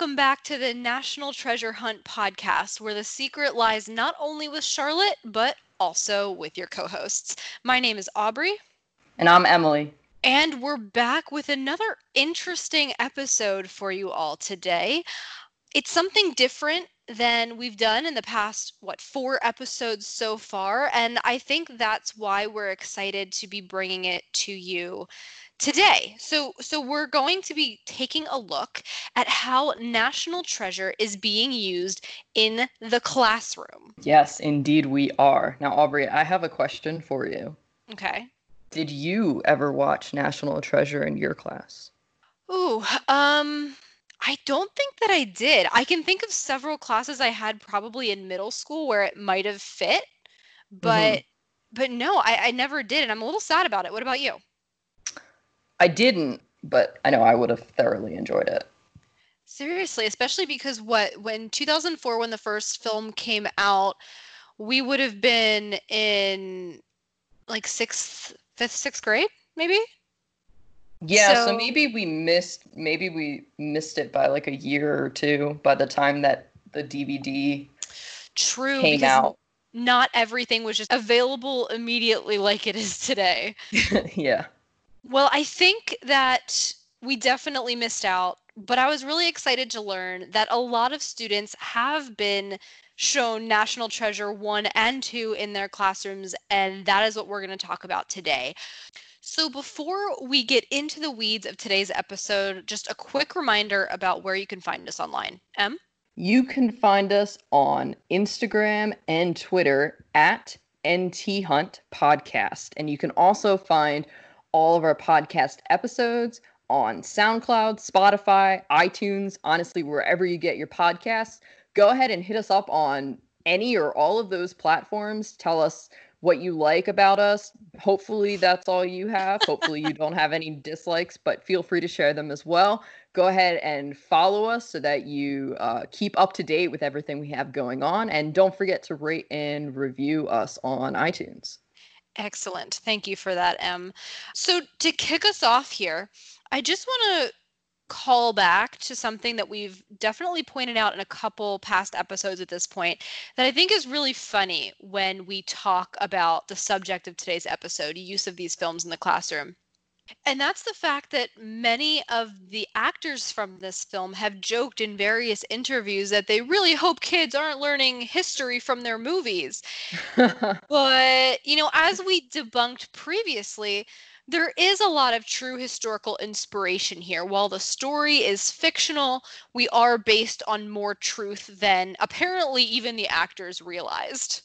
welcome back to the National Treasure Hunt podcast, where the secret lies not only with Charlotte, but also with your co hosts. My name is Aubrey. And I'm Emily. And we're back with another interesting episode for you all today. It's something different than we've done in the past, what, four episodes so far. And I think that's why we're excited to be bringing it to you today. So so we're going to be taking a look at how National Treasure is being used in the classroom. Yes, indeed we are. Now Aubrey, I have a question for you. Okay. Did you ever watch National Treasure in your class? Ooh, um I don't think that I did. I can think of several classes I had probably in middle school where it might have fit, but mm-hmm. but no, I, I never did, and I'm a little sad about it. What about you? I didn't, but I know I would have thoroughly enjoyed it. Seriously, especially because what when 2004 when the first film came out, we would have been in like 6th, 5th, 6th grade, maybe? Yeah, so, so maybe we missed maybe we missed it by like a year or two by the time that the DVD True came out. Not everything was just available immediately like it is today. yeah. Well, I think that we definitely missed out, but I was really excited to learn that a lot of students have been shown National Treasure 1 and 2 in their classrooms, and that is what we're going to talk about today. So, before we get into the weeds of today's episode, just a quick reminder about where you can find us online. M? You can find us on Instagram and Twitter at NT Hunt Podcast. And you can also find all of our podcast episodes on SoundCloud, Spotify, iTunes, honestly, wherever you get your podcasts. Go ahead and hit us up on any or all of those platforms. Tell us what you like about us. Hopefully, that's all you have. Hopefully, you don't have any dislikes, but feel free to share them as well. Go ahead and follow us so that you uh, keep up to date with everything we have going on. And don't forget to rate and review us on iTunes. Excellent. Thank you for that, Em. So, to kick us off here, I just want to call back to something that we've definitely pointed out in a couple past episodes at this point that I think is really funny when we talk about the subject of today's episode use of these films in the classroom. And that's the fact that many of the actors from this film have joked in various interviews that they really hope kids aren't learning history from their movies. but, you know, as we debunked previously, there is a lot of true historical inspiration here. While the story is fictional, we are based on more truth than apparently even the actors realized.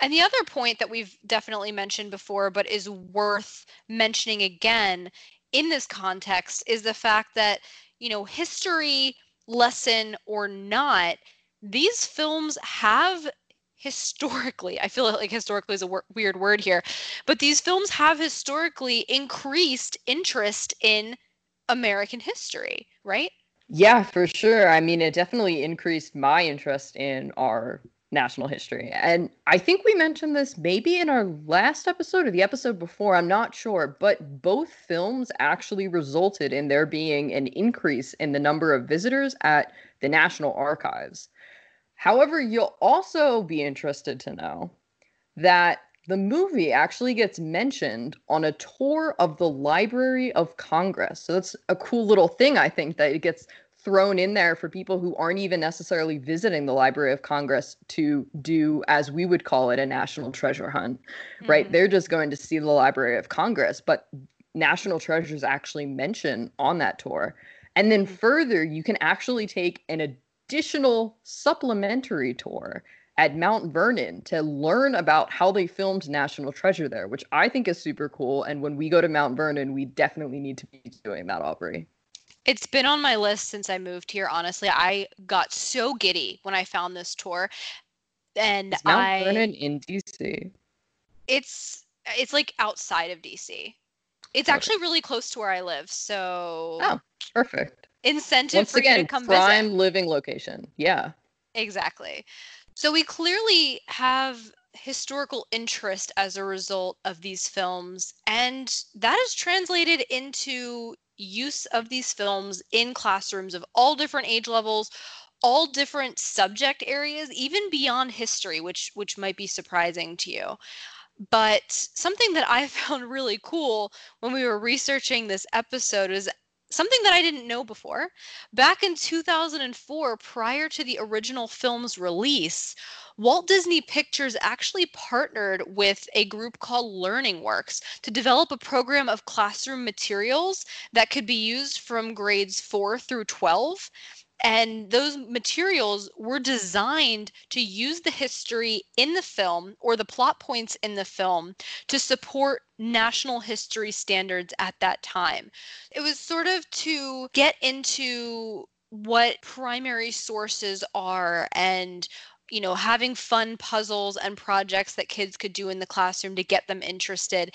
And the other point that we've definitely mentioned before, but is worth mentioning again in this context, is the fact that, you know, history lesson or not, these films have historically, I feel like historically is a weird word here, but these films have historically increased interest in American history, right? Yeah, for sure. I mean, it definitely increased my interest in our national history. And I think we mentioned this maybe in our last episode or the episode before, I'm not sure, but both films actually resulted in there being an increase in the number of visitors at the National Archives. However, you'll also be interested to know that the movie actually gets mentioned on a tour of the Library of Congress. So that's a cool little thing, I think, that it gets thrown in there for people who aren't even necessarily visiting the Library of Congress to do, as we would call it, a national treasure hunt, mm-hmm. right? They're just going to see the Library of Congress, but national treasures actually mentioned on that tour. And then mm-hmm. further, you can actually take an additional supplementary tour at Mount Vernon to learn about how they filmed National Treasure there, which I think is super cool. And when we go to Mount Vernon, we definitely need to be doing that, Aubrey. It's been on my list since I moved here. Honestly, I got so giddy when I found this tour, and Is Mount I Vernon in DC. It's it's like outside of DC. It's actually really close to where I live, so oh, perfect. Incentive Once for again, you to come prime visit. living location. Yeah, exactly. So we clearly have historical interest as a result of these films, and that is translated into use of these films in classrooms of all different age levels, all different subject areas, even beyond history, which which might be surprising to you. But something that I found really cool when we were researching this episode is something that I didn't know before. Back in 2004, prior to the original film's release, Walt Disney Pictures actually partnered with a group called Learning Works to develop a program of classroom materials that could be used from grades 4 through 12 and those materials were designed to use the history in the film or the plot points in the film to support national history standards at that time. It was sort of to get into what primary sources are and you know having fun puzzles and projects that kids could do in the classroom to get them interested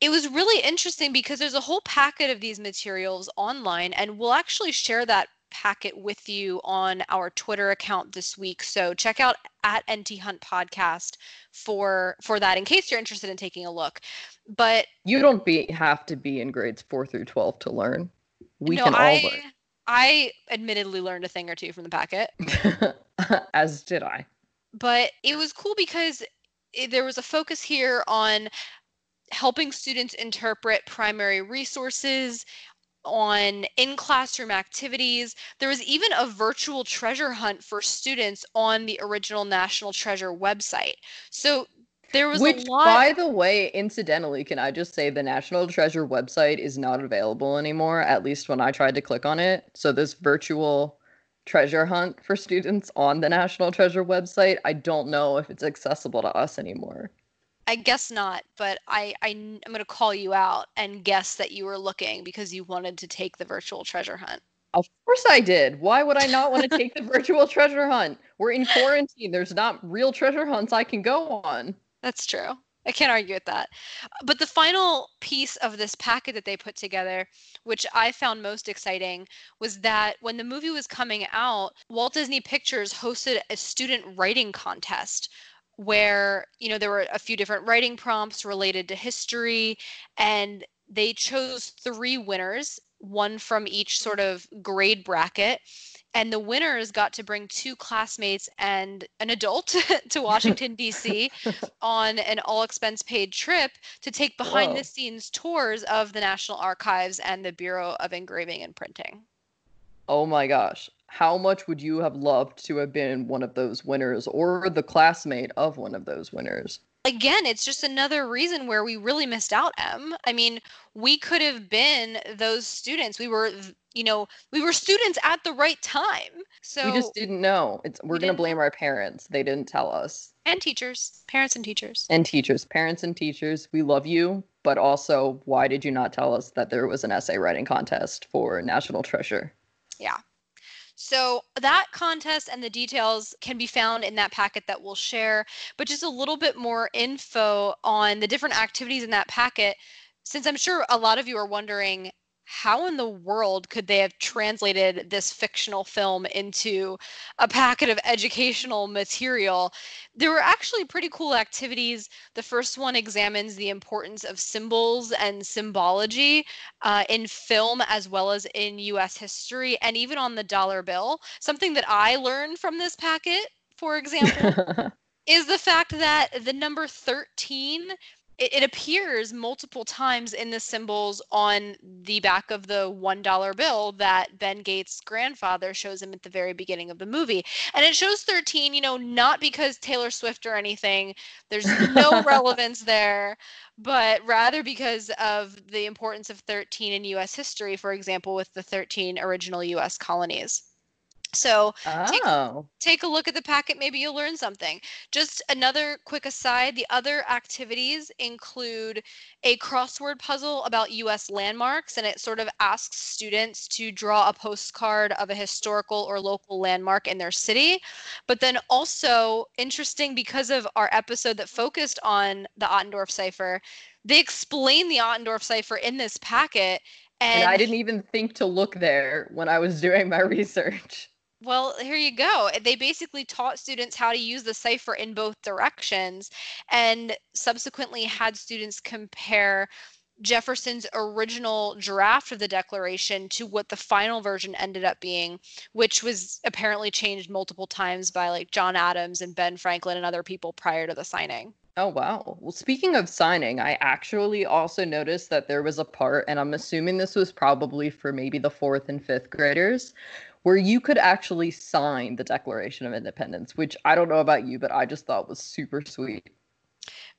it was really interesting because there's a whole packet of these materials online and we'll actually share that packet with you on our Twitter account this week. So check out at NT Hunt Podcast for for that in case you're interested in taking a look. But you don't be have to be in grades four through twelve to learn. We no, can all I, learn. I admittedly learned a thing or two from the packet. As did I. But it was cool because it, there was a focus here on helping students interpret primary resources on in classroom activities. There was even a virtual treasure hunt for students on the original National Treasure website. So there was Which, a lot. by the way, incidentally, can I just say the National Treasure website is not available anymore, at least when I tried to click on it. So this virtual treasure hunt for students on the National Treasure website, I don't know if it's accessible to us anymore. I guess not, but I, I am going to call you out and guess that you were looking because you wanted to take the virtual treasure hunt. Of course I did. Why would I not want to take the virtual treasure hunt? We're in quarantine. There's not real treasure hunts I can go on. That's true. I can't argue with that. But the final piece of this packet that they put together, which I found most exciting, was that when the movie was coming out, Walt Disney Pictures hosted a student writing contest where you know there were a few different writing prompts related to history and they chose three winners one from each sort of grade bracket and the winners got to bring two classmates and an adult to Washington D.C. on an all expense paid trip to take behind-the-scenes tours of the National Archives and the Bureau of Engraving and Printing. Oh my gosh how much would you have loved to have been one of those winners or the classmate of one of those winners? Again, it's just another reason where we really missed out, Em. I mean, we could have been those students. We were, you know, we were students at the right time. So we just didn't know. It's we're we going to blame our parents. They didn't tell us. And teachers, parents and teachers. And teachers, parents and teachers. We love you, but also why did you not tell us that there was an essay writing contest for National Treasure? Yeah. So that contest and the details can be found in that packet that we'll share, but just a little bit more info on the different activities in that packet. Since I'm sure a lot of you are wondering how in the world could they have translated this fictional film into a packet of educational material? There were actually pretty cool activities. The first one examines the importance of symbols and symbology uh, in film as well as in US history and even on the dollar bill. Something that I learned from this packet, for example. is the fact that the number 13 it, it appears multiple times in the symbols on the back of the one dollar bill that Ben Gates' grandfather shows him at the very beginning of the movie. And it shows 13, you know, not because Taylor Swift or anything. There's no relevance there, but rather because of the importance of 13 in US history, for example, with the 13 original US colonies. So take, Oh. take a look at the packet. Maybe you'll learn something. Just another quick aside the other activities include a crossword puzzle about US landmarks, and it sort of asks students to draw a postcard of a historical or local landmark in their city. But then also, interesting because of our episode that focused on the Ottendorf cipher, they explain the Ottendorf cipher in this packet. And I didn't even think to look there when I was doing my research. Well, here you go. Eh, they basically taught students how to use the cipher in both directions and subsequently had students compare Jefferson's original draft of the Declaration to what the final version ended up being, which was apparently changed multiple times by like John Adams and Ben Franklin and other people prior to the signing. Oh, wow. Well, speaking of signing, I actually also noticed that there was a part, and I'm assuming this was probably for maybe the fourth and fifth graders, where you could actually sign the Declaration of Independence, which I don't know about you, but I just thought was super sweet.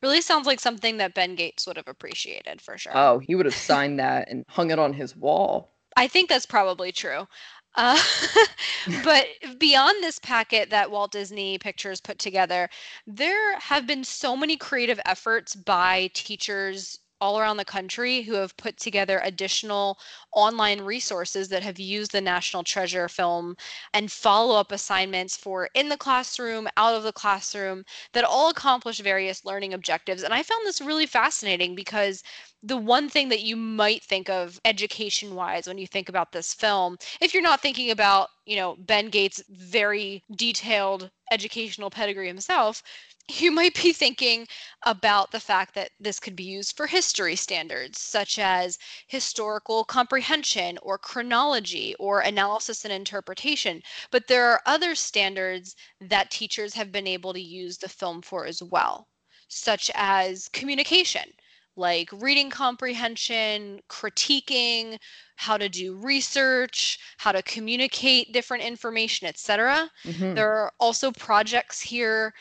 Really sounds like something that Ben Gates would have appreciated for sure. Oh, he would have signed that and hung it on his wall. I think that's probably true. Uh, but beyond this packet that Walt Disney Pictures put together, there have been so many creative efforts by teachers all around the country who have put together additional online resources that have used the National Treasure film and follow up assignments for in the classroom, out of the classroom, that all accomplish various learning objectives. And I found this really fascinating because the one thing that you might think of education wise when you think about this film if you're not thinking about you know ben gates very detailed educational pedigree himself you might be thinking about the fact that this could be used for history standards, such as historical comprehension or chronology or analysis and interpretation. But there are other standards that teachers have been able to use the film for as well, such as communication. Like reading comprehension, critiquing, how to do research, how to communicate different information, etc. Mm-hmm. There are also projects here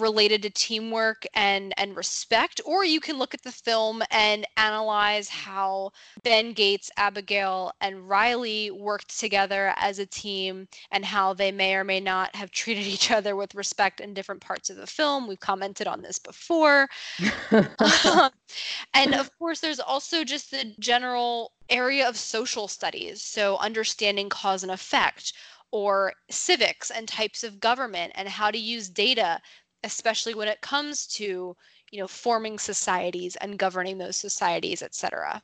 related to teamwork and and respect or you can look at the film and analyze how Ben Gates, Abigail and Riley worked together as a team and how they may or may not have treated each other with respect in different parts of the film. We've commented on this before. um, and of course there's also just the general area of social studies, so understanding cause and effect or civics and types of government and how to use data especially when it comes to you know forming societies and governing those societies etc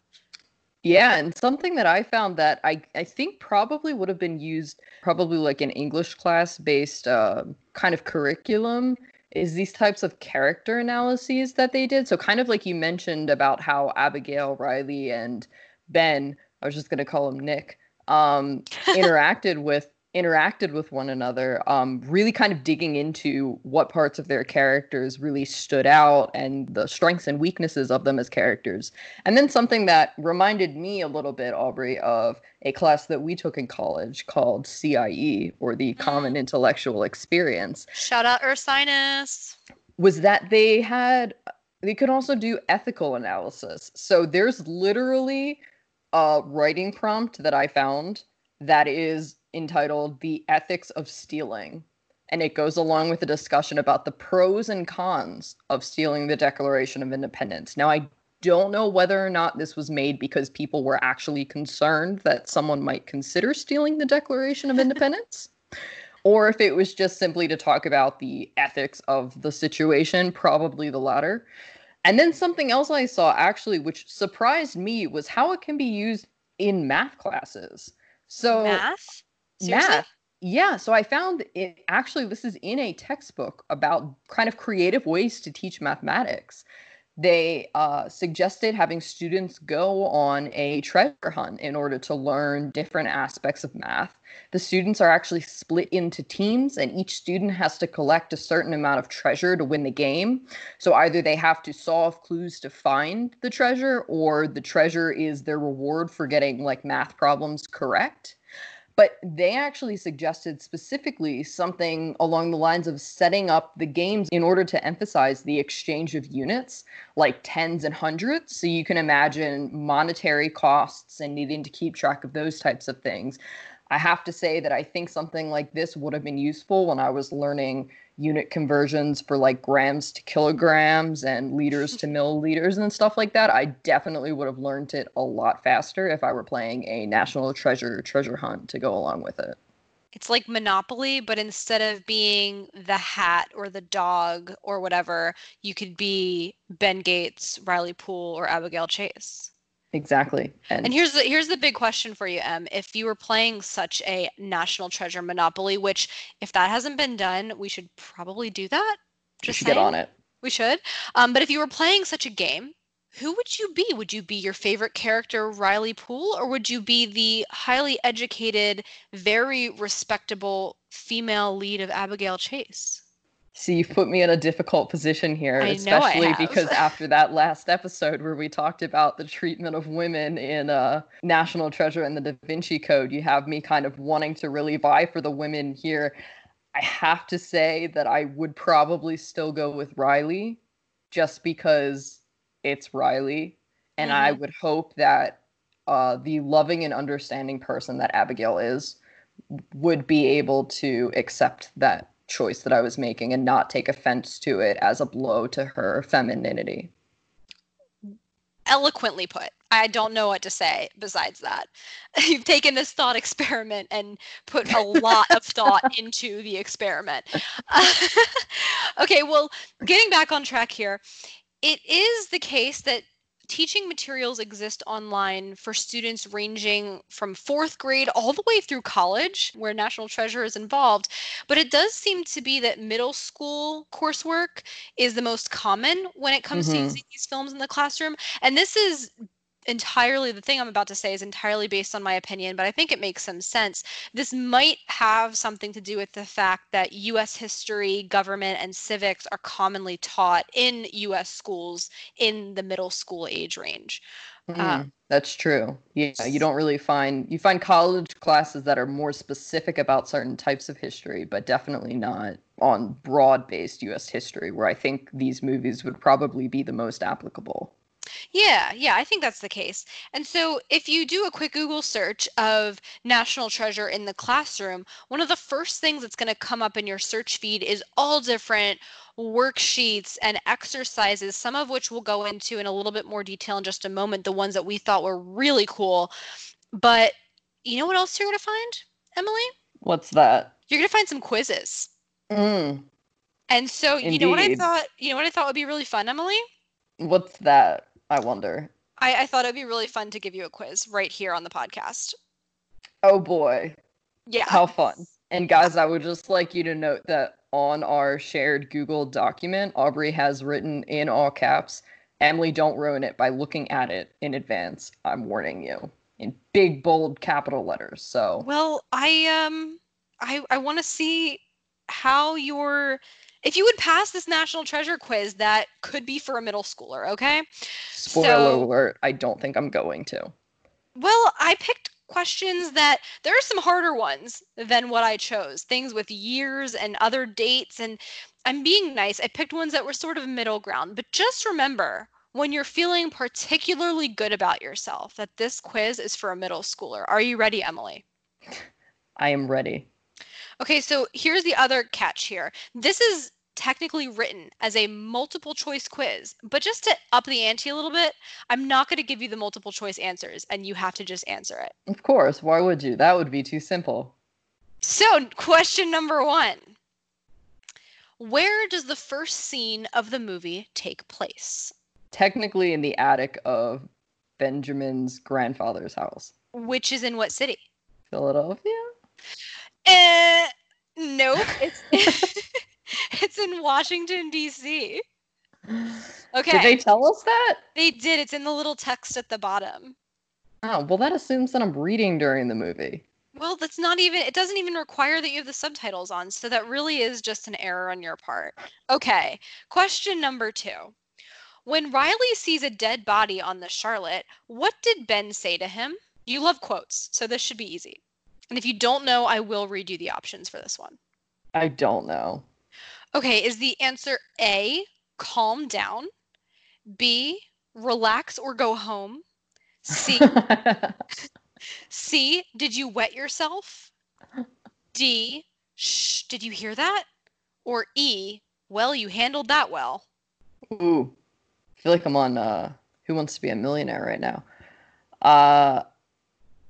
yeah and something that i found that i i think probably would have been used probably like an english class based uh, kind of curriculum is these types of character analyses that they did. So kind of like you mentioned about how abigail riley and ben i was just going to call him nick um, interacted with interacted with one another, um, really kind of digging into what parts of their characters really stood out and the strengths and weaknesses of them as characters. And then something that reminded me a little bit, Aubrey, of a class that we took in college called CIE or the mm. Common Intellectual Experience. Shout out Ursinus. Was that they had, they could also do ethical analysis. So there's literally a writing prompt that I found that is entitled The Ethics of Stealing. And it goes along with a discussion about the pros and cons of stealing the Declaration of Independence. Now, I don't know whether or not this was made because people were actually concerned that someone might consider stealing the Declaration of Independence, or if it was just simply to talk about the ethics of the situation, probably the latter. And then something else I saw actually, which surprised me, was how it can be used in math classes. So, math? Math. Yeah, so I found it actually this is in a textbook about kind of creative ways to teach mathematics. They uh, suggested having students go on a treasure hunt in order to learn different aspects of math. The students are actually split into teams, and each student has to collect a certain amount of treasure to win the game. So either they have to solve clues to find the treasure, or the treasure is their reward for getting like math problems correct. But they actually suggested specifically something along the lines of setting up the games in order to emphasize the exchange of units, like tens and hundreds. So you can imagine monetary costs and needing to keep track of those types of things. I have to say that I think something like this would have been useful when I was learning unit conversions for like grams to kilograms and liters to milliliters and stuff like that, I definitely would have learned it a lot faster if I were playing a national treasure treasure hunt to go along with it. It's like Monopoly, but instead of being the hat or the dog or whatever, you could be Ben Gates, Riley Poole, or Abigail Chase. Exactly. And, and, here's the here's the big question for you, Em. If you were playing such a national treasure monopoly, which if that hasn't been done, we should probably do that. Just get on it. We should. Um, but if you were playing such a game, who would you be? Would you be your favorite character, Riley Poole, or would you be the highly educated, very respectable female lead of Abigail Chase? See, you've put me in a difficult position here, I especially because after that last episode where we talked about the treatment of women in uh, National Treasure and the Da Vinci Code, you have me kind of wanting to really vie for the women here. I have to say that I would probably still go with Riley just because it's Riley. And I Mhm. would hope that uh, the loving and understanding person that Abigail is would be able to accept that choice that I was making and not take offense to it as a blow to her femininity. Eloquently put. I don't know what to say besides that. You've taken this thought experiment and put a lot of thought into the experiment. okay, well, getting back on track here, it is the case that teaching materials exist online for students ranging from fourth grade all the way through college, where National Treasure is involved. But it does seem to be that middle school coursework is the most common when it comes to Mhm. using these films in the classroom. And this is entirely the thing I'm about to say is entirely based on my opinion, but I think it makes some sense. This might have something to do with the fact that US history, government, and civics are commonly taught in US schools in the middle school age range. Mm, that's true. Yeah, you don't really find you find college classes that are more specific about certain types of history, but definitely not on broad-based US history where I think these movies would probably be the most applicable. Yeah, yeah, I think that's the case. And so if you do a quick Google search of National Treasure in the classroom, one of the first things that's going to come up in your search feed is all different worksheets and exercises, some of which we'll go into in a little bit more detail in just a moment, the ones that we thought were really cool. But you know what else you're going to find, Emily? What's that? You're going to find some quizzes. Mm, And so, you know what I thought, you know what I thought would be really fun, Emily? what's that? I wonder. I, I thought it'd be really fun to give you a quiz right here on the podcast. Oh boy. Yeah. How fun. And guys, I would just like you to note that on our shared Google document, Aubrey has written in all caps, Emily, don't ruin it by looking at it in advance. I'm warning you. In big bold capital letters. So Well, I um I I want to see how your if you would pass this national treasure quiz that could be for a middle schooler, okay? spoiler so- alert, I don't think I'm going to. Well, I picked questions that there are some harder ones than what I chose. Things with years and other dates and I'm being nice. I picked ones that were sort of middle ground, but just remember when you're feeling particularly good about yourself that this quiz is for a middle schooler. Are you ready, Emily? I am ready. Okay, so here's the other catch here. This is technically written as a multiple choice quiz, but just to up the ante a little bit, I'm not going to give you the multiple choice answers and you have to just answer it. Of course, why would you? That would be too simple. So, question number one Where does the first scene of the movie take place? Technically in the attic of Benjamin's grandfather's house. Which is in what city? Philadelphia? Uh, nope. It's, it's in Washington, D.C. Okay. Did they tell us that? They did. It's in the little text at the bottom. Oh, well, that assumes that I'm reading during the movie. Well, that's not even, it doesn't even require that you have the subtitles on. So that really is just an error on your part. Okay. Question number two. When Riley sees a dead body on the Charlotte, what did Ben say to him? You love quotes, so this should be easy. And if you don't know, I will read you the options for this one. I don't know. Okay. Is the answer A, calm down? B, relax or go home? C, C, did you wet yourself? D, shh, did you hear that? Or E, well, you handled that well. Ooh. I feel like I'm on uh Who Wants to Be a Millionaire right now. Uh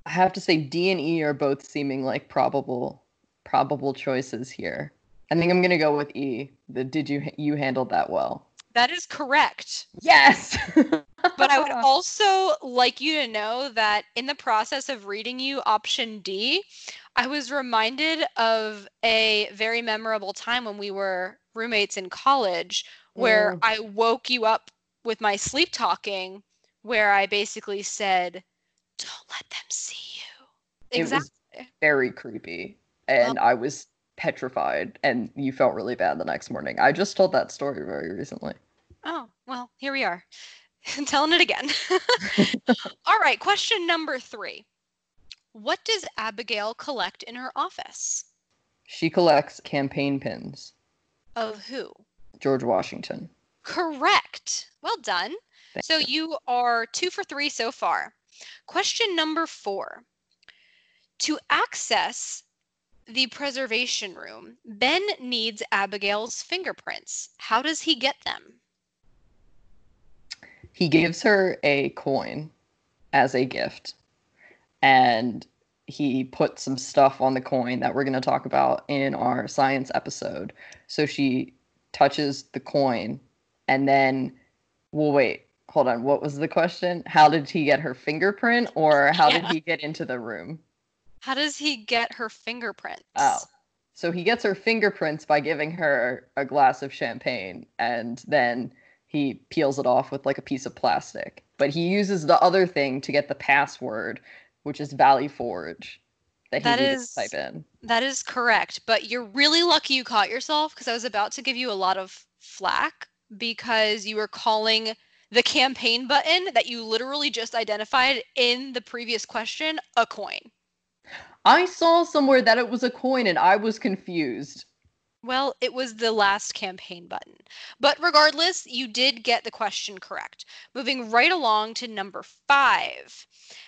I have to say D and E are both seeming like probable probable choices here. I think I'm gonna go with E. The did you you handled that well? That is correct. Yes. But I would also like you to know that in the process of reading you option D, I was reminded of a very memorable time when we were roommates in college where Mm. I woke you up with my sleep talking where I basically said, "Don't let them see you." It was Exactly. very creepy. And I was petrified. And you felt really bad the next morning. I just told that story very recently. Oh, well, here we are. Telling it again. All right, question number 3. What does Abigail collect in her office? She collects campaign pins. Of who? George Washington. Correct. Well done. Thank So you. you are two for three so far. Question number four. To access the preservation room, Ben needs Abigail's fingerprints. How does he get them? He gives her a coin as a gift. And he put some stuff on the coin that we're going to talk about in our science episode. So she touches the coin and then well wait, hold on. What was the question? How did he get her fingerprint or how did he get into the room? How does he get her fingerprints? Oh. So he gets her fingerprints by giving her a glass of champagne and then he peels it off with like a piece of plastic. But he uses the other thing to get the password, which is Valley Forge, that he That to type in. That is correct, but you're really lucky you caught yourself because I was about to give you a lot of flack because you were calling the campaign button that you literally just identified in the previous question a coin. I saw somewhere that it was a coin and I was confused. Well, it was the last campaign button. But regardless, you did get the question correct. Moving right along to number five.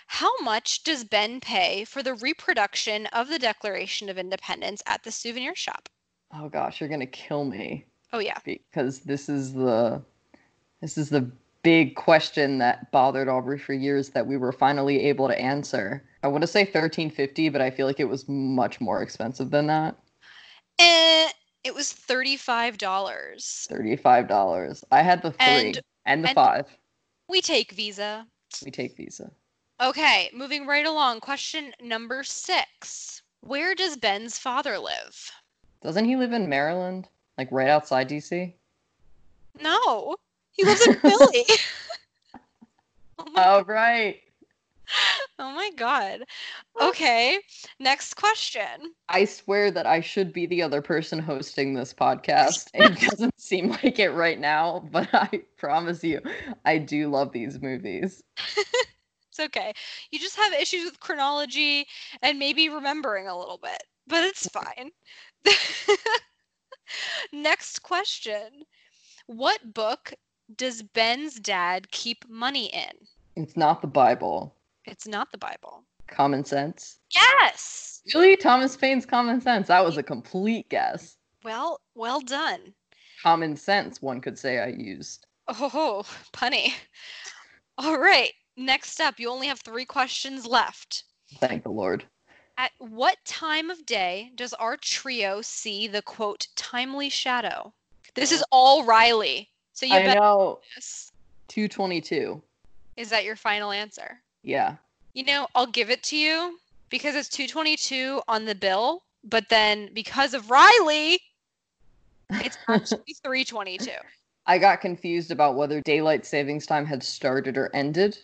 How much does Ben pay for the reproduction of the Declaration of Independence at the souvenir shop? Oh gosh, you're gonna kill me Oh, yeah. because this is the this is the big question that bothered Aubrey for years that we were finally able to answer. I want to say 1350, but I feel like it was much more expensive than that. Eh, it was $35. $35. I had the 3 And- and, the and- 5. We take Visa. We take Visa. Okay, moving right along. Question number six. Where does Ben's father live? Doesn't he live in Maryland? Like right outside DC? No, he lives in Philly. oh, Oh, right. oh my god. Okay, next question. I swear that I should be the other person hosting this podcast. It doesn't seem like it right now, but I promise you, I do love these movies. It's okay. You just have issues with chronology and maybe remembering a little bit, but it's fine. Next question. What book does Ben's dad keep money in? It's not the Bible. It's not the Bible. Common sense. Yes. Really? Thomas Paine's Common Sense. That was a complete guess. Well, well done. Common sense, one could say I used. Oh, punny. All right. Next up, you only have three questions left. Thank the Lord. At what time of day does our trio see the quote timely shadow? This is all Riley. So you I bet know. this. 222. Is that your final answer? Yeah. You know, I'll give it to you because it's 222 on the bill, but then because of Riley, it's actually 322. I got confused about whether daylight savings time had started or ended.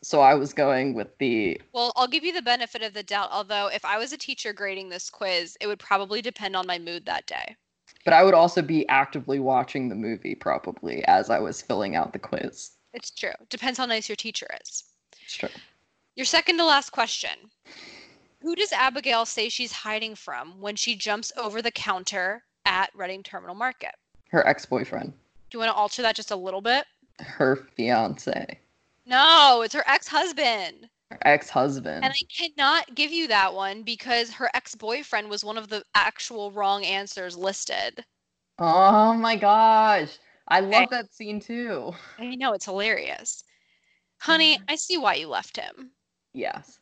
So I was going with the Well, I'll give you the benefit of the doubt, although if I was a teacher grading this quiz, it would probably depend on my mood that day. But I would also be actively watching the movie probably as I was filling out the quiz. It's true. Depends how nice your teacher is. It's true. Your second to last question. Who does Abigail say she's hiding from when she jumps over the counter at Reading Terminal Market? Her ex-boyfriend, Do you want to alter that just a little bit? her fiance, No, it's her ex-husband. Her ex-husband. And I cannot give you that one because her ex-boyfriend was one of the actual wrong answers listed. Oh my gosh. I love Okay. that scene too. I know it's hilarious. Honey, Mm. I see why you left him. Yes.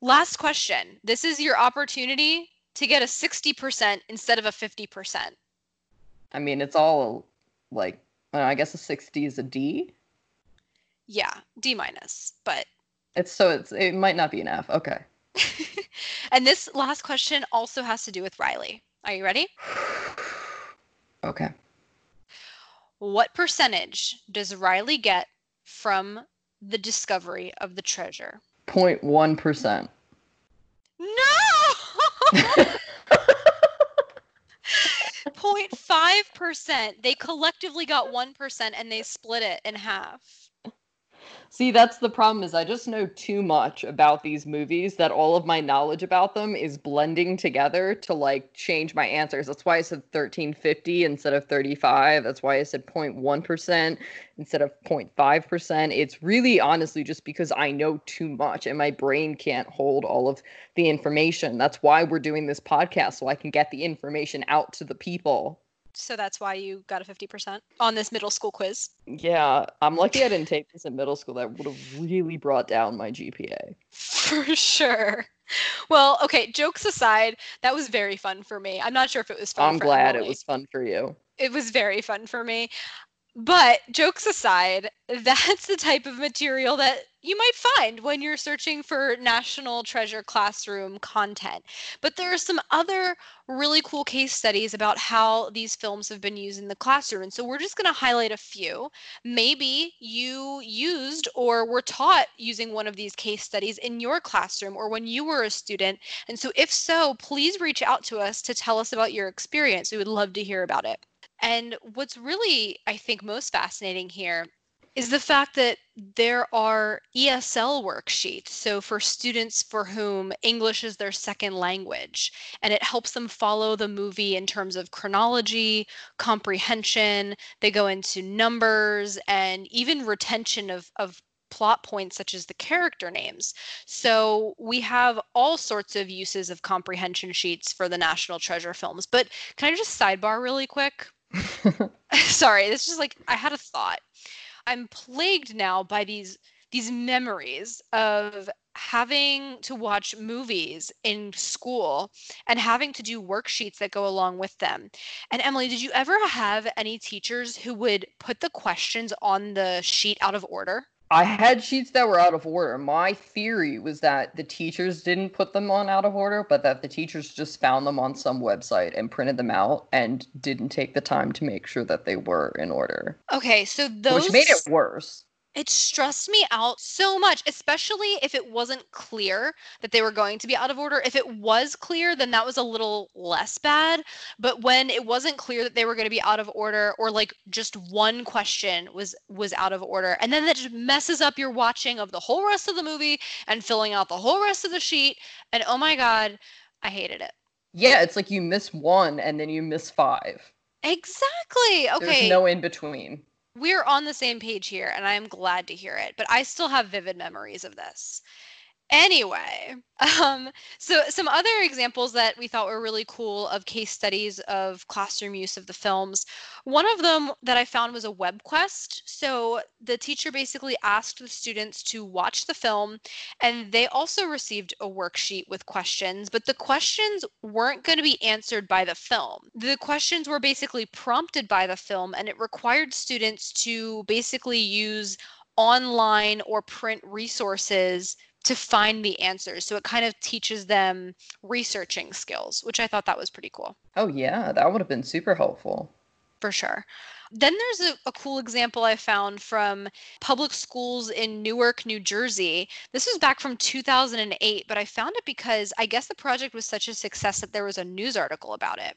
Last question. This is your opportunity to get a 60% instead of a 50%. I mean, it's all like I guess a 60 is a D. Yeah, D minus. But It's so it's it might not be an F. Okay. and this last question also has to do with Riley. Are you ready? okay. what percentage does Riley get from the discovery of the treasure? 0.1%. No! 0.5%. They collectively got 1% and they split it in half. See, that's the problem is I just know too much about these movies that all of my knowledge about them is blending together to like change my answers. That's why I said 1350 instead of 35. That's why I said 0.1% instead of 0.5%. It's really honestly just because I know too much and my brain can't hold all of the information. That's why we're doing this podcast so I can get the information out to the people so that's why you got a 50% on this middle school quiz. Yeah, I'm lucky I didn't take this in middle school. That would have really brought down my GPA. For sure. Well, okay, jokes aside, that was very fun for me. I'm not sure if it was fun I'm glad Emily. it was fun for you. It was very fun for me. But jokes aside, that's the type of material that you might find when you're searching for National Treasure Classroom content. But there are some other really cool case studies about how these films have been used in the classroom. And so we're just going to highlight a few. Maybe you used or were taught using one of these case studies in your classroom or when you were a student. And so, if so, please reach out to us to tell us about your experience. We would love to hear about it. And what's really, I think, most fascinating here is the fact that there are ESL worksheets. So, for students for whom English is their second language, and it helps them follow the movie in terms of chronology, comprehension. They go into numbers and even retention of, of plot points such as the character names. So we have all sorts of uses of comprehension sheets for the National Treasure films. But can I just sidebar really quick? Sorry, this is like I had a thought. I'm plagued now by these these memories of having to watch movies in school and having to do worksheets that go along with them. And Emily, did you ever have any teachers who would put the questions on the sheet out of order? I had sheets that were out of order. My theory was that the teachers didn't put them on out of order, but that the teachers just found them on some website and printed them out and didn't take the time to make sure that they were in order. Okay, so those Which made it worse it stressed me out so much, especially if it wasn't clear that they were going to be out of order. If it was clear, then that was a little less bad. But when it wasn't clear that they were going to be out of order, or like just one question was was out of order, and then that just messes up your watching of the whole rest of the movie and filling out the whole rest of the sheet. And oh my god, I hated it. Yeah, it's like you miss one and then you miss five. Exactly. Okay. There's no in between we're on the same page here and I am glad to hear it, but I still have vivid memories of this. Anyway, um, so some other examples that we thought were really cool of case studies of classroom use of the films. One of them that I found was a web quest. So the teacher basically asked the students to watch the film, and they also received a worksheet with questions, but the questions weren't going to be answered by the film. The questions were basically prompted by the film, and it required students to basically use online or print resources to find the answers. So it kind of teaches them researching skills, which I thought that was pretty cool. Oh, yeah, that would have been super helpful. For sure. Then there's a, a, cool example I found from public schools in Newark, New Jersey. This was back from 2008, but I found it because I guess the project was such a success that there was a news article about it.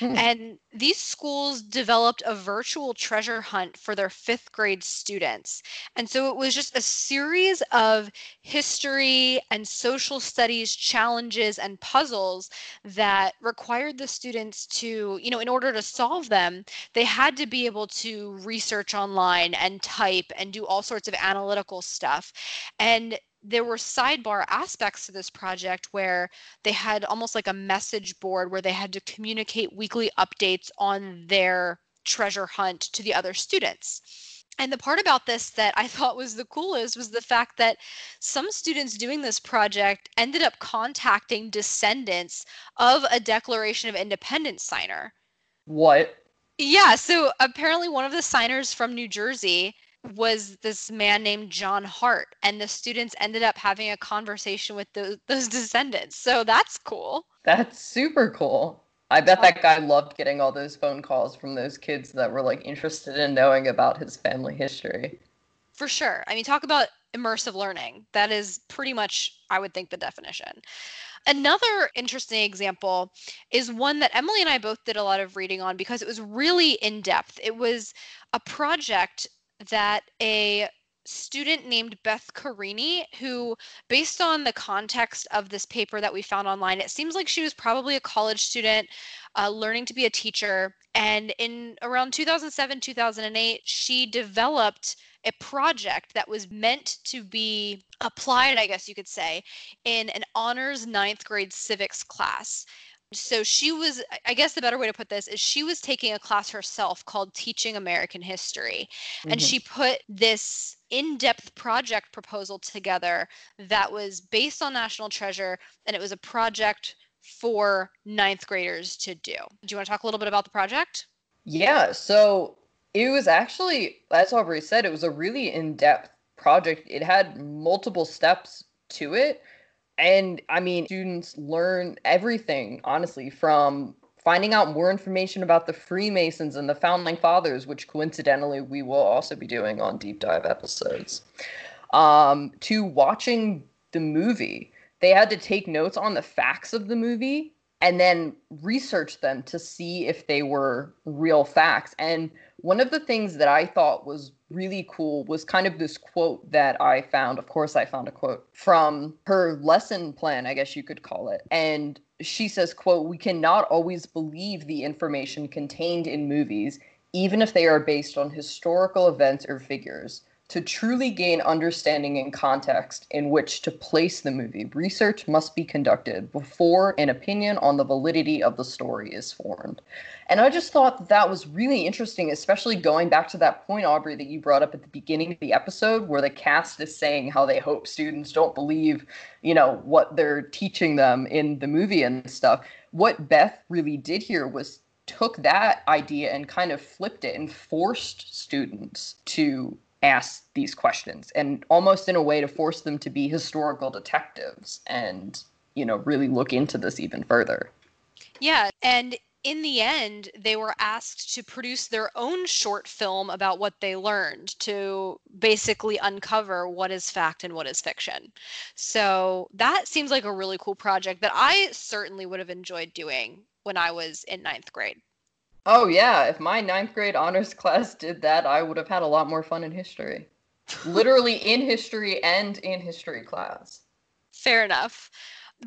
Mm. And these schools developed a virtual treasure hunt for their fifth grade students. And so it was just a series of history and social studies challenges and puzzles that required the students to, you know, in order to solve them, they had to be able to research online and type and do all sorts of analytical stuff. And there were sidebar aspects to this project where they had almost like a message board where they had to communicate weekly updates on their treasure hunt to the other students. And the part about this that I thought was the coolest was the fact that some students doing this project ended up contacting descendants of a Declaration of Independence signer. What? Yeah, so apparently one of the signers from New Jersey was this man named John Hart, and the students ended up having a conversation with those, those descendants. So that's cool. That's super cool. I bet that guy loved getting all those phone calls from those kids that were like interested in knowing about his family history. For sure. I mean, talk about immersive learning. That is pretty much, I would think, the definition. Another interesting example is one that Emily and I both did a lot of reading on because it was really in depth. It was a project that a student named Beth Carini, who, based on the context of this paper that we found online, it seems like she was probably a college student uh, learning to be a teacher. And in around 2007, 2008, she developed a project that was meant to be applied, I guess you could say, in an honors ninth grade civics class. So she was i guess the better way to put this is she was taking a class herself called teaching american history. Mm-hmm. and she put this in-depth project proposal together that was based on national treasure and it was a project for ninth graders to do. Do you want to talk a little bit about the project? Yeah so it was actually as aubrey said it was a really in-depth project it had multiple steps to it and I mean, students learn everything, honestly, from finding out more information about the Freemasons and the Founding Fathers, which coincidentally we will also be doing on deep dive episodes, um, to watching the movie. They had to take notes on the facts of the movie and then research them to see if they were real facts. And one of the things that I thought was really cool was kind of this quote that I found. Of course, I found a quote from her lesson plan, I guess you could call it. And she says, quote, we cannot always believe the information contained in movies, even if they are based on historical events or figures. To truly gain understanding and context in which to place the movie, research must be conducted before an opinion on the validity of the story is formed. And I just thought that, that was really interesting, especially going back to that point, Aubrey, that you brought up at the beginning of the episode, where the cast is saying how they hope students don't believe, you know, what they're teaching them in the movie and stuff. What Beth really did here was took that idea and kind of flipped it and forced students to ask these questions and almost in a way to force them to be historical detectives and you know really look into this even further. Yeah and in the end they were asked to produce their own short film about what they learned to basically uncover what is fact and what is fiction. So that seems like a really cool project that i certainly would have enjoyed doing when i was in ninth grade Oh yeah, if my ninth grade honors class did that, I would have had a lot more fun in history. Literally in history and in history class. Fair enough.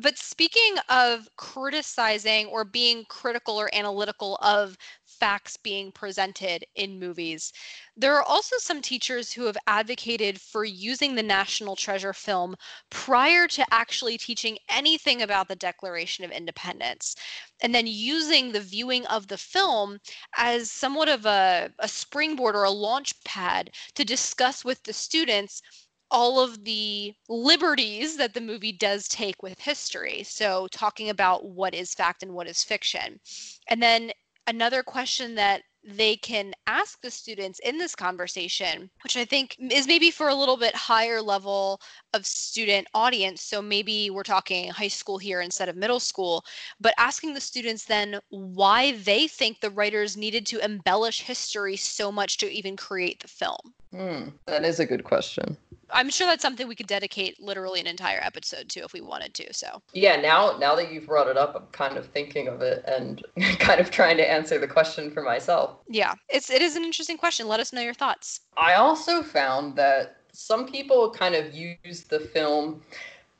But speaking of criticizing or being critical or analytical of facts being presented in movies, there are also some teachers who have advocated for using the National Treasure film prior to actually teaching anything about the Declaration of Independence, and then using the viewing of the film as somewhat of a, a springboard or a launch pad to discuss with the students all of the liberties that the movie does take with history. So, talking about what is fact and what is fiction. And then another question that they can ask the students in this conversation, which I think is maybe for a little bit higher level of student audience. So maybe we're talking high school here instead of middle school, but asking the students then why they think the writers needed to embellish history so much to even create the film. Mm, that is a good question. I'm sure that's something we could dedicate literally an entire episode to if we wanted to. So yeah, now now that you've brought it up, I'm kind of thinking of it and kind of trying to answer the question for myself. Yeah, it's it is an interesting question. Let us know your thoughts. I also found that some people kind of use the film.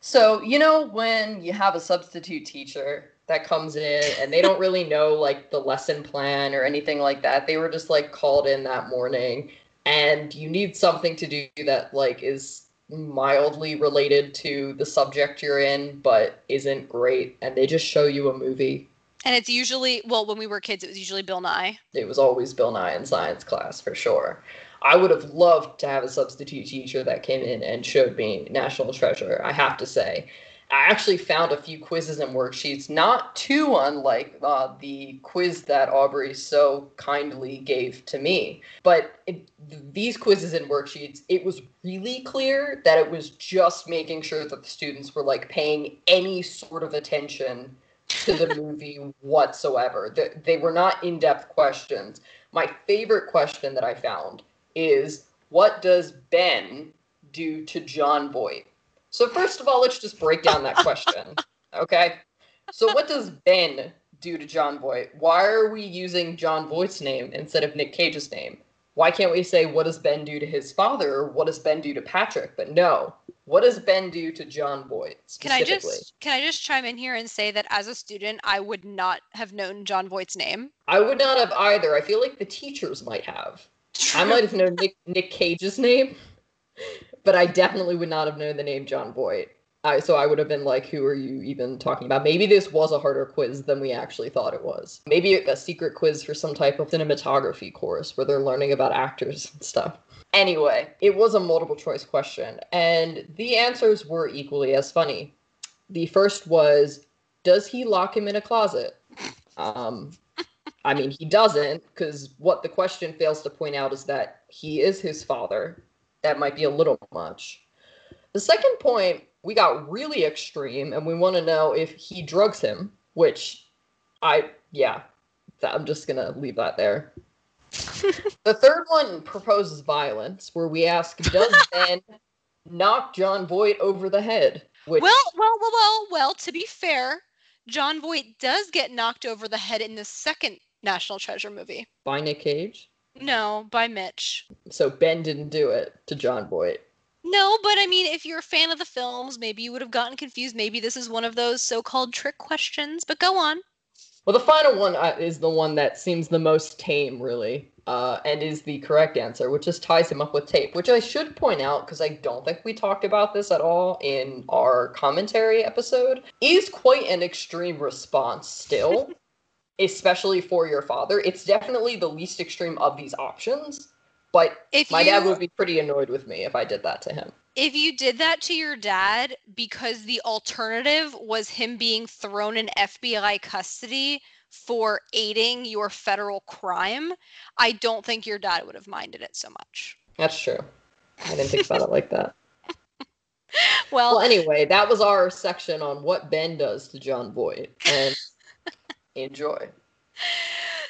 So you know when you have a substitute teacher that comes in and they don't really know like the lesson plan or anything like that. They were just like called in that morning and you need something to do that like is mildly related to the subject you're in but isn't great and they just show you a movie. And it's usually well when we were kids it was usually bill nye. It was always bill nye in science class for sure. I would have loved to have a substitute teacher that came in and showed me national treasure i have to say I actually found a few quizzes and worksheets, not too unlike uh, the quiz that Aubrey so kindly gave to me. But it, these quizzes and worksheets, it was really clear that it was just making sure that the students were like paying any sort of attention to the movie whatsoever. They, they were not in depth questions. My favorite question that I found is what does Ben do to Jon Voight? So, first of all, let's just break down that question. Okay. So, what does Ben do to Jon Voight? Why are we using Jon Voight's name instead of Nick Cage's name? Why can't we say, what does Ben do to his father? Or what does Ben do to Patrick? But no, what does Ben do to Jon Voight Can I just can I just chime in here and say that as a student, I would not have known Jon Voight's name. I would not have either. I feel like the teachers might have. True. I might have known Nick, Nick Cage's name, but I definitely would not have known the name Jon Voight. I, so I would have been like, who are you even talking about? Maybe this was a harder quiz than we actually thought it was. Maybe a secret quiz for some type of cinematography course where they're learning about actors and stuff. Anyway, it was a multiple choice question, and the answers were equally as funny. The first was, does he lock him in a closet? Um, I mean, he doesn't, because what the question fails to point out is that he is his father. That might be a little much. The second point, we got really extreme, and we want to know if he drugs him, which I, yeah, I'm just going to leave that there the third one proposes violence, where we ask, does Ben knock Jon Voight over the head? Which... Well, well, well, well, well, to be fair, Jon Voight does get knocked over the head in the second National Treasure movie. By Nick Cage? No, by Mitch. So Ben didn't do it to Jon Voight. No, but I mean, if you're a fan of the films, maybe you would have gotten confused. Maybe this is one of those so called trick questions, but go on. Well, the final one uh, is the one that seems the most tame, really, uh, and is the correct answer, which just ties him up with tape. Which I should point out, because I don't think we talked about this at all in our commentary episode, is quite an extreme response still, especially for your father. It's definitely the least extreme of these options, but if my you... dad would be pretty annoyed with me if I did that to him if you did that to your dad because the alternative was him being thrown in FBI custody for aiding your federal crime, I don't think your dad would have minded it so much. That's true. I didn't think about it like that. well, well, anyway, that was our section on what Ben does to Jon Voight. And enjoy.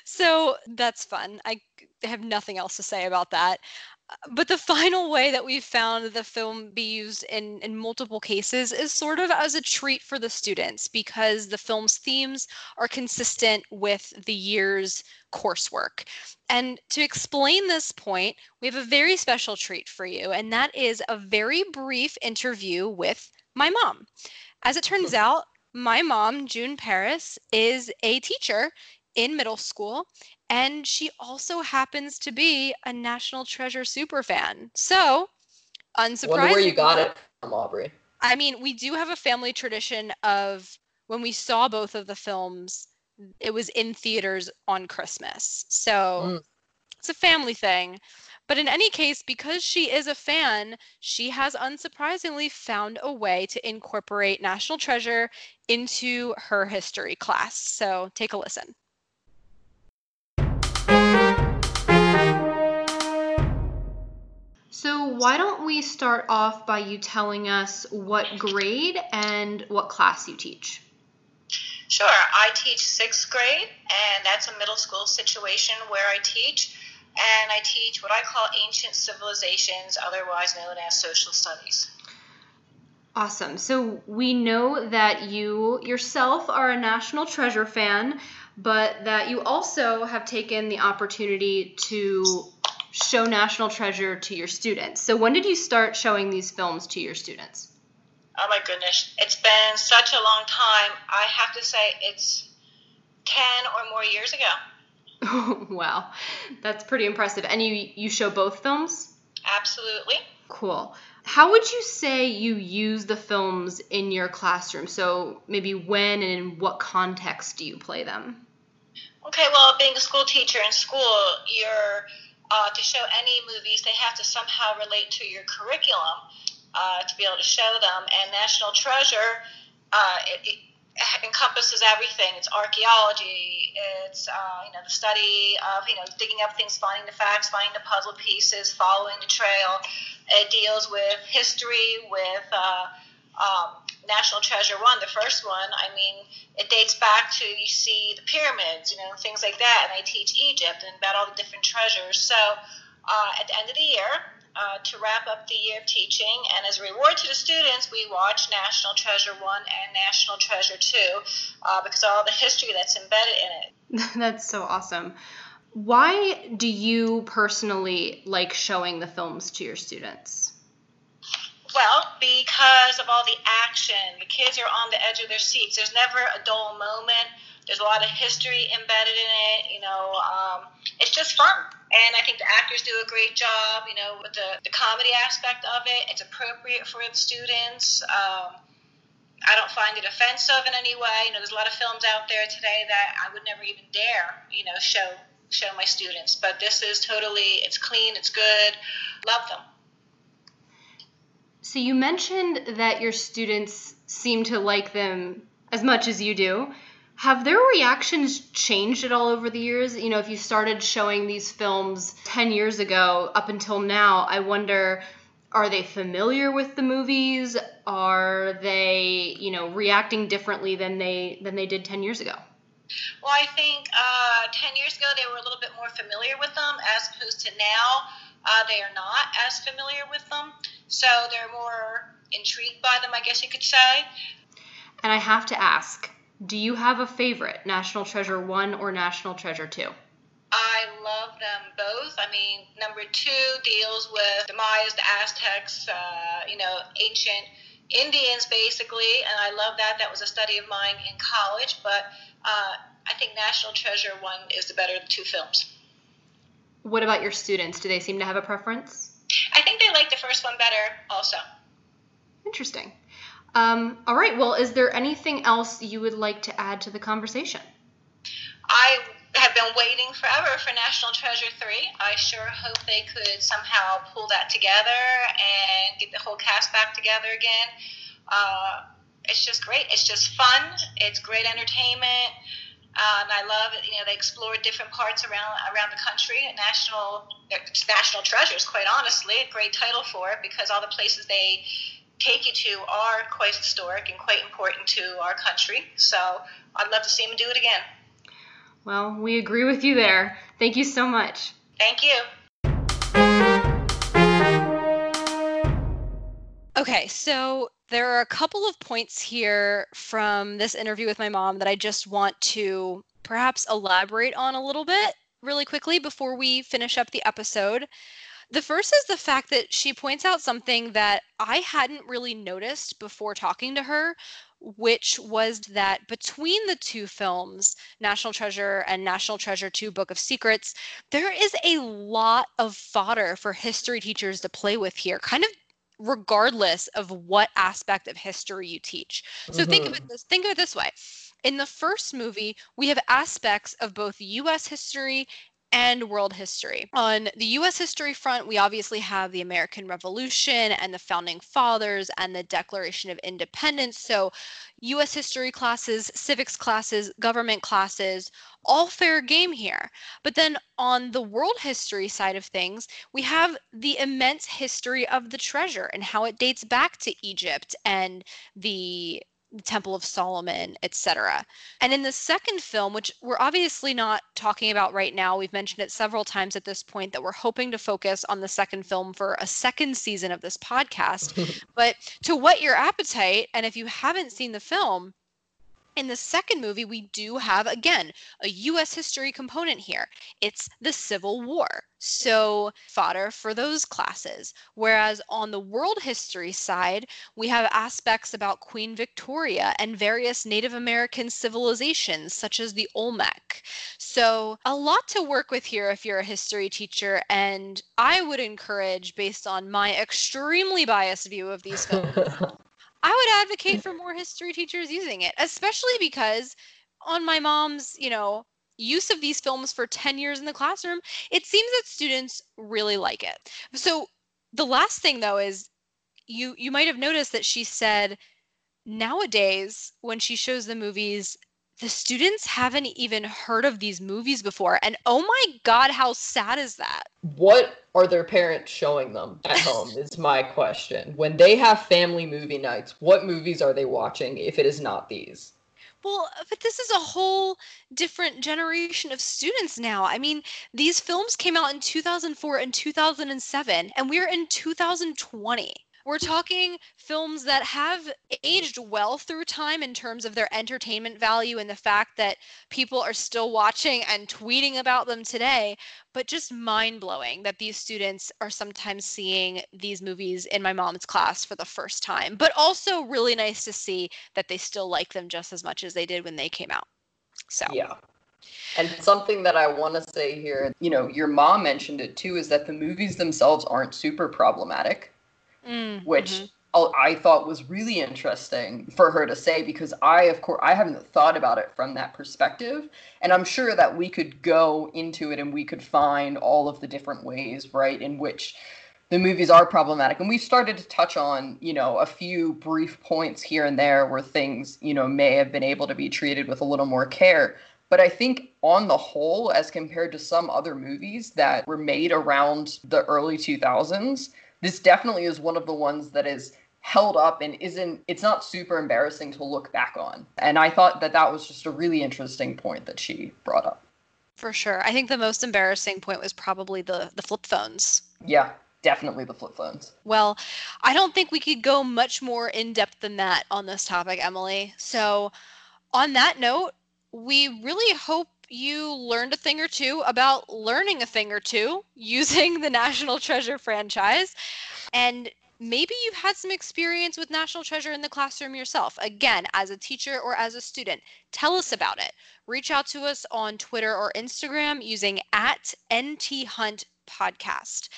So that's fun. I have nothing else to say about that but the final way that we've found the film be used in, in multiple cases is sort of as a treat for the students because the film's themes are consistent with the year's coursework. And to explain this point, we have a very special treat for you, and that is a very brief interview with my mom. As it turns hmm. out, my mom, June Paris, is a teacher in middle school and she also happens to be a National Treasure super fan. So, unsurprisingly, wonder where you got it from, Aubrey. I mean, we do have a family tradition of when we saw both of the films, it was in theaters on Christmas. So mm. it's a family thing. But in any case, because she is a fan, she has unsurprisingly found a way to incorporate National Treasure into her history class. So take a listen. So, why don't we start off by you telling us what grade and what class you teach? Sure. I teach sixth grade, and that's a middle school situation where I teach. And I teach what I call ancient civilizations, otherwise known as social studies. Awesome. So, we know that you yourself are a National Treasure fan, but that you also have taken the opportunity to show National Treasure to your students. So when did you start showing these films to your students? Oh my goodness, it's been such a long time. I have to say it's 10 or more years ago. wow. That's pretty impressive. And you you show both films? Absolutely. Cool. How would you say you use the films in your classroom? So maybe when and in what context do you play them? Okay, well, being a school teacher in school, you're uh, to show any movies, they have to somehow relate to your curriculum uh, to be able to show them. And National Treasure, uh, it, it, encompasses everything. It's archaeology. It's uh, you know the study of you know digging up things, finding the facts, finding the puzzle pieces, following the trail. It deals with history, with uh, um, National Treasure One, the first one, I mean, it dates back to you see the pyramids, you know, things like that, and I teach Egypt and about all the different treasures. So uh, at the end of the year, uh, to wrap up the year of teaching, and as a reward to the students, we watch National Treasure One and National Treasure Two uh, because of all the history that's embedded in it. that's so awesome. Why do you personally like showing the films to your students? Well, because of all the action. The kids are on the edge of their seats. There's never a dull moment. There's a lot of history embedded in it. You know, um, it's just fun. And I think the actors do a great job, you know, with the, the comedy aspect of it. It's appropriate for the students. Um, I don't find it offensive in any way. You know, there's a lot of films out there today that I would never even dare, you know, show show my students. But this is totally, it's clean, it's good. Love them. So you mentioned that your students seem to like them as much as you do. Have their reactions changed at all over the years? You know, if you started showing these films 10 years ago up until now, I wonder are they familiar with the movies? Are they, you know, reacting differently than they than they did 10 years ago? Well, I think uh, 10 years ago they were a little bit more familiar with them as opposed to now uh, they are not as familiar with them. So they're more intrigued by them, I guess you could say. And I have to ask do you have a favorite, National Treasure 1 or National Treasure 2? I love them both. I mean, number two deals with the Mayas, the Aztecs, uh, you know, ancient Indians, basically, and I love that. That was a study of mine in college, but uh, I think National Treasure 1 is the better of the two films. What about your students? Do they seem to have a preference? I think they like the first one better also. Interesting. Um, all right. Well, is there anything else you would like to add to the conversation? I have been waiting forever for National Treasure 3. I sure hope they could somehow pull that together and get the whole cast back together again. Uh, it's just great. It's just fun. It's great entertainment. Uh, and I love it. You know, they explore different parts around around the country. National national treasures, quite honestly, a great title for it because all the places they take you to are quite historic and quite important to our country. So I'd love to see them do it again. Well, we agree with you there. Thank you so much. Thank you. Okay, so there are a couple of points here from this interview with my mom that I just want to perhaps elaborate on a little bit really quickly before we finish up the episode. The first is the fact that she points out something that I hadn't really noticed before talking to her, which was that between the two films, National Treasure and National Treasure 2 Book of Secrets, there is a lot of fodder for history teachers to play with here, kind of regardless of what aspect of history you teach. So mm-hmm. think of it this think of it this way. In the first movie, we have aspects of both US history and world history. On the US history front, we obviously have the American Revolution and the founding fathers and the Declaration of Independence. So, US history classes, civics classes, government classes, all fair game here. But then on the world history side of things, we have the immense history of the treasure and how it dates back to Egypt and the Temple of Solomon, etc. And in the second film, which we're obviously not talking about right now, we've mentioned it several times at this point that we're hoping to focus on the second film for a second season of this podcast. but to whet your appetite, and if you haven't seen the film, in the second movie, we do have, again, a U.S. history component here. It's the Civil War. So, fodder for those classes. Whereas on the world history side, we have aspects about Queen Victoria and various Native American civilizations, such as the Olmec. So, a lot to work with here if you're a history teacher. And I would encourage, based on my extremely biased view of these films, I would advocate for more history teachers using it, especially because on my mom's, you know, use of these films for 10 years in the classroom, it seems that students really like it. So the last thing though is you you might have noticed that she said nowadays when she shows the movies the students haven't even heard of these movies before. And oh my God, how sad is that? What are their parents showing them at home? is my question. When they have family movie nights, what movies are they watching if it is not these? Well, but this is a whole different generation of students now. I mean, these films came out in 2004 and 2007, and we're in 2020. We're talking films that have aged well through time in terms of their entertainment value and the fact that people are still watching and tweeting about them today, but just mind blowing that these students are sometimes seeing these movies in my mom's class for the first time. But also really nice to see that they still like them just as much as they did when they came out. So, yeah. And something that I want to say here, you know, your mom mentioned it too, is that the movies themselves aren't super problematic mm, which mm-hmm. I thought was really interesting for her to say because I, of course, I haven't thought about it from that perspective, and I'm sure that we could go into it and we could find all of the different ways, right, in which the movies are problematic. And we've started to touch on you know a few brief points here and there where things you know may have been able to be treated with a little more care. But i think on the whole as compared to some other movies that were made around the early 2000s this definitely is one of the ones that is held up and isn't it's not super embarrassing to look back on. And i thought that that was just a really interesting point that she brought up. For sure. I think the most embarrassing point was probably the the flip phones. Yeah definitely the flip phones. Well i don't think we could go much more in depth than that on this topic emily. So on that note we really hope you learned a thing or two about learning a thing or two using the National Treasure franchise. And maybe you've had some experience with National Treasure in the classroom yourself. Again, as a teacher or as a student, tell us about it. Reach out to us on Twitter or Instagram using at NT Hunt Podcast.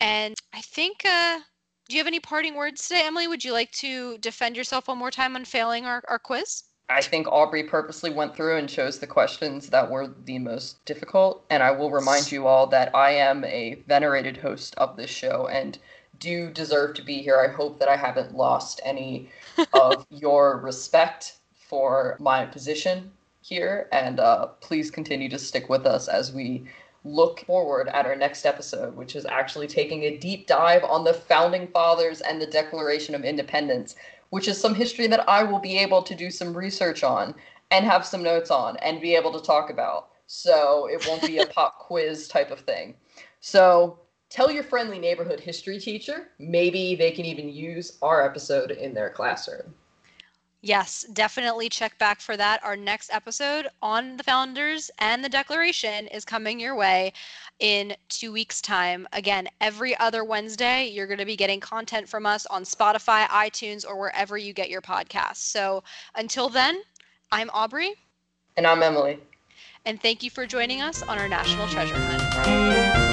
And I think, uh, do you have any parting words today, Emily? Would you like to defend yourself one more time on failing our, our quiz? I think Aubrey purposely went through and chose the questions that were the most difficult. And I will remind you all that I am a venerated host of this show and do deserve to be here. I hope that I haven't lost any of your respect for my position here. And uh, please continue to stick with us as we look forward at our next episode, which is actually taking a deep dive on the founding fathers and the Declaration of Independence which is some history that I will be able to do some research on and have some notes on and be able to talk about. So it won't be a pop quiz type of thing. So tell your friendly neighborhood history teacher. Maybe they can even use our episode in their classroom. Yes, definitely check back for that. Our next episode on the founders and the declaration is coming your way in two weeks' time. Again, every other Wednesday, you're going to be getting content from us on Spotify, iTunes, or wherever you get your podcasts. So until then, I'm Aubrey. And I'm Emily. And thank you for joining us on our National Treasure Hunt.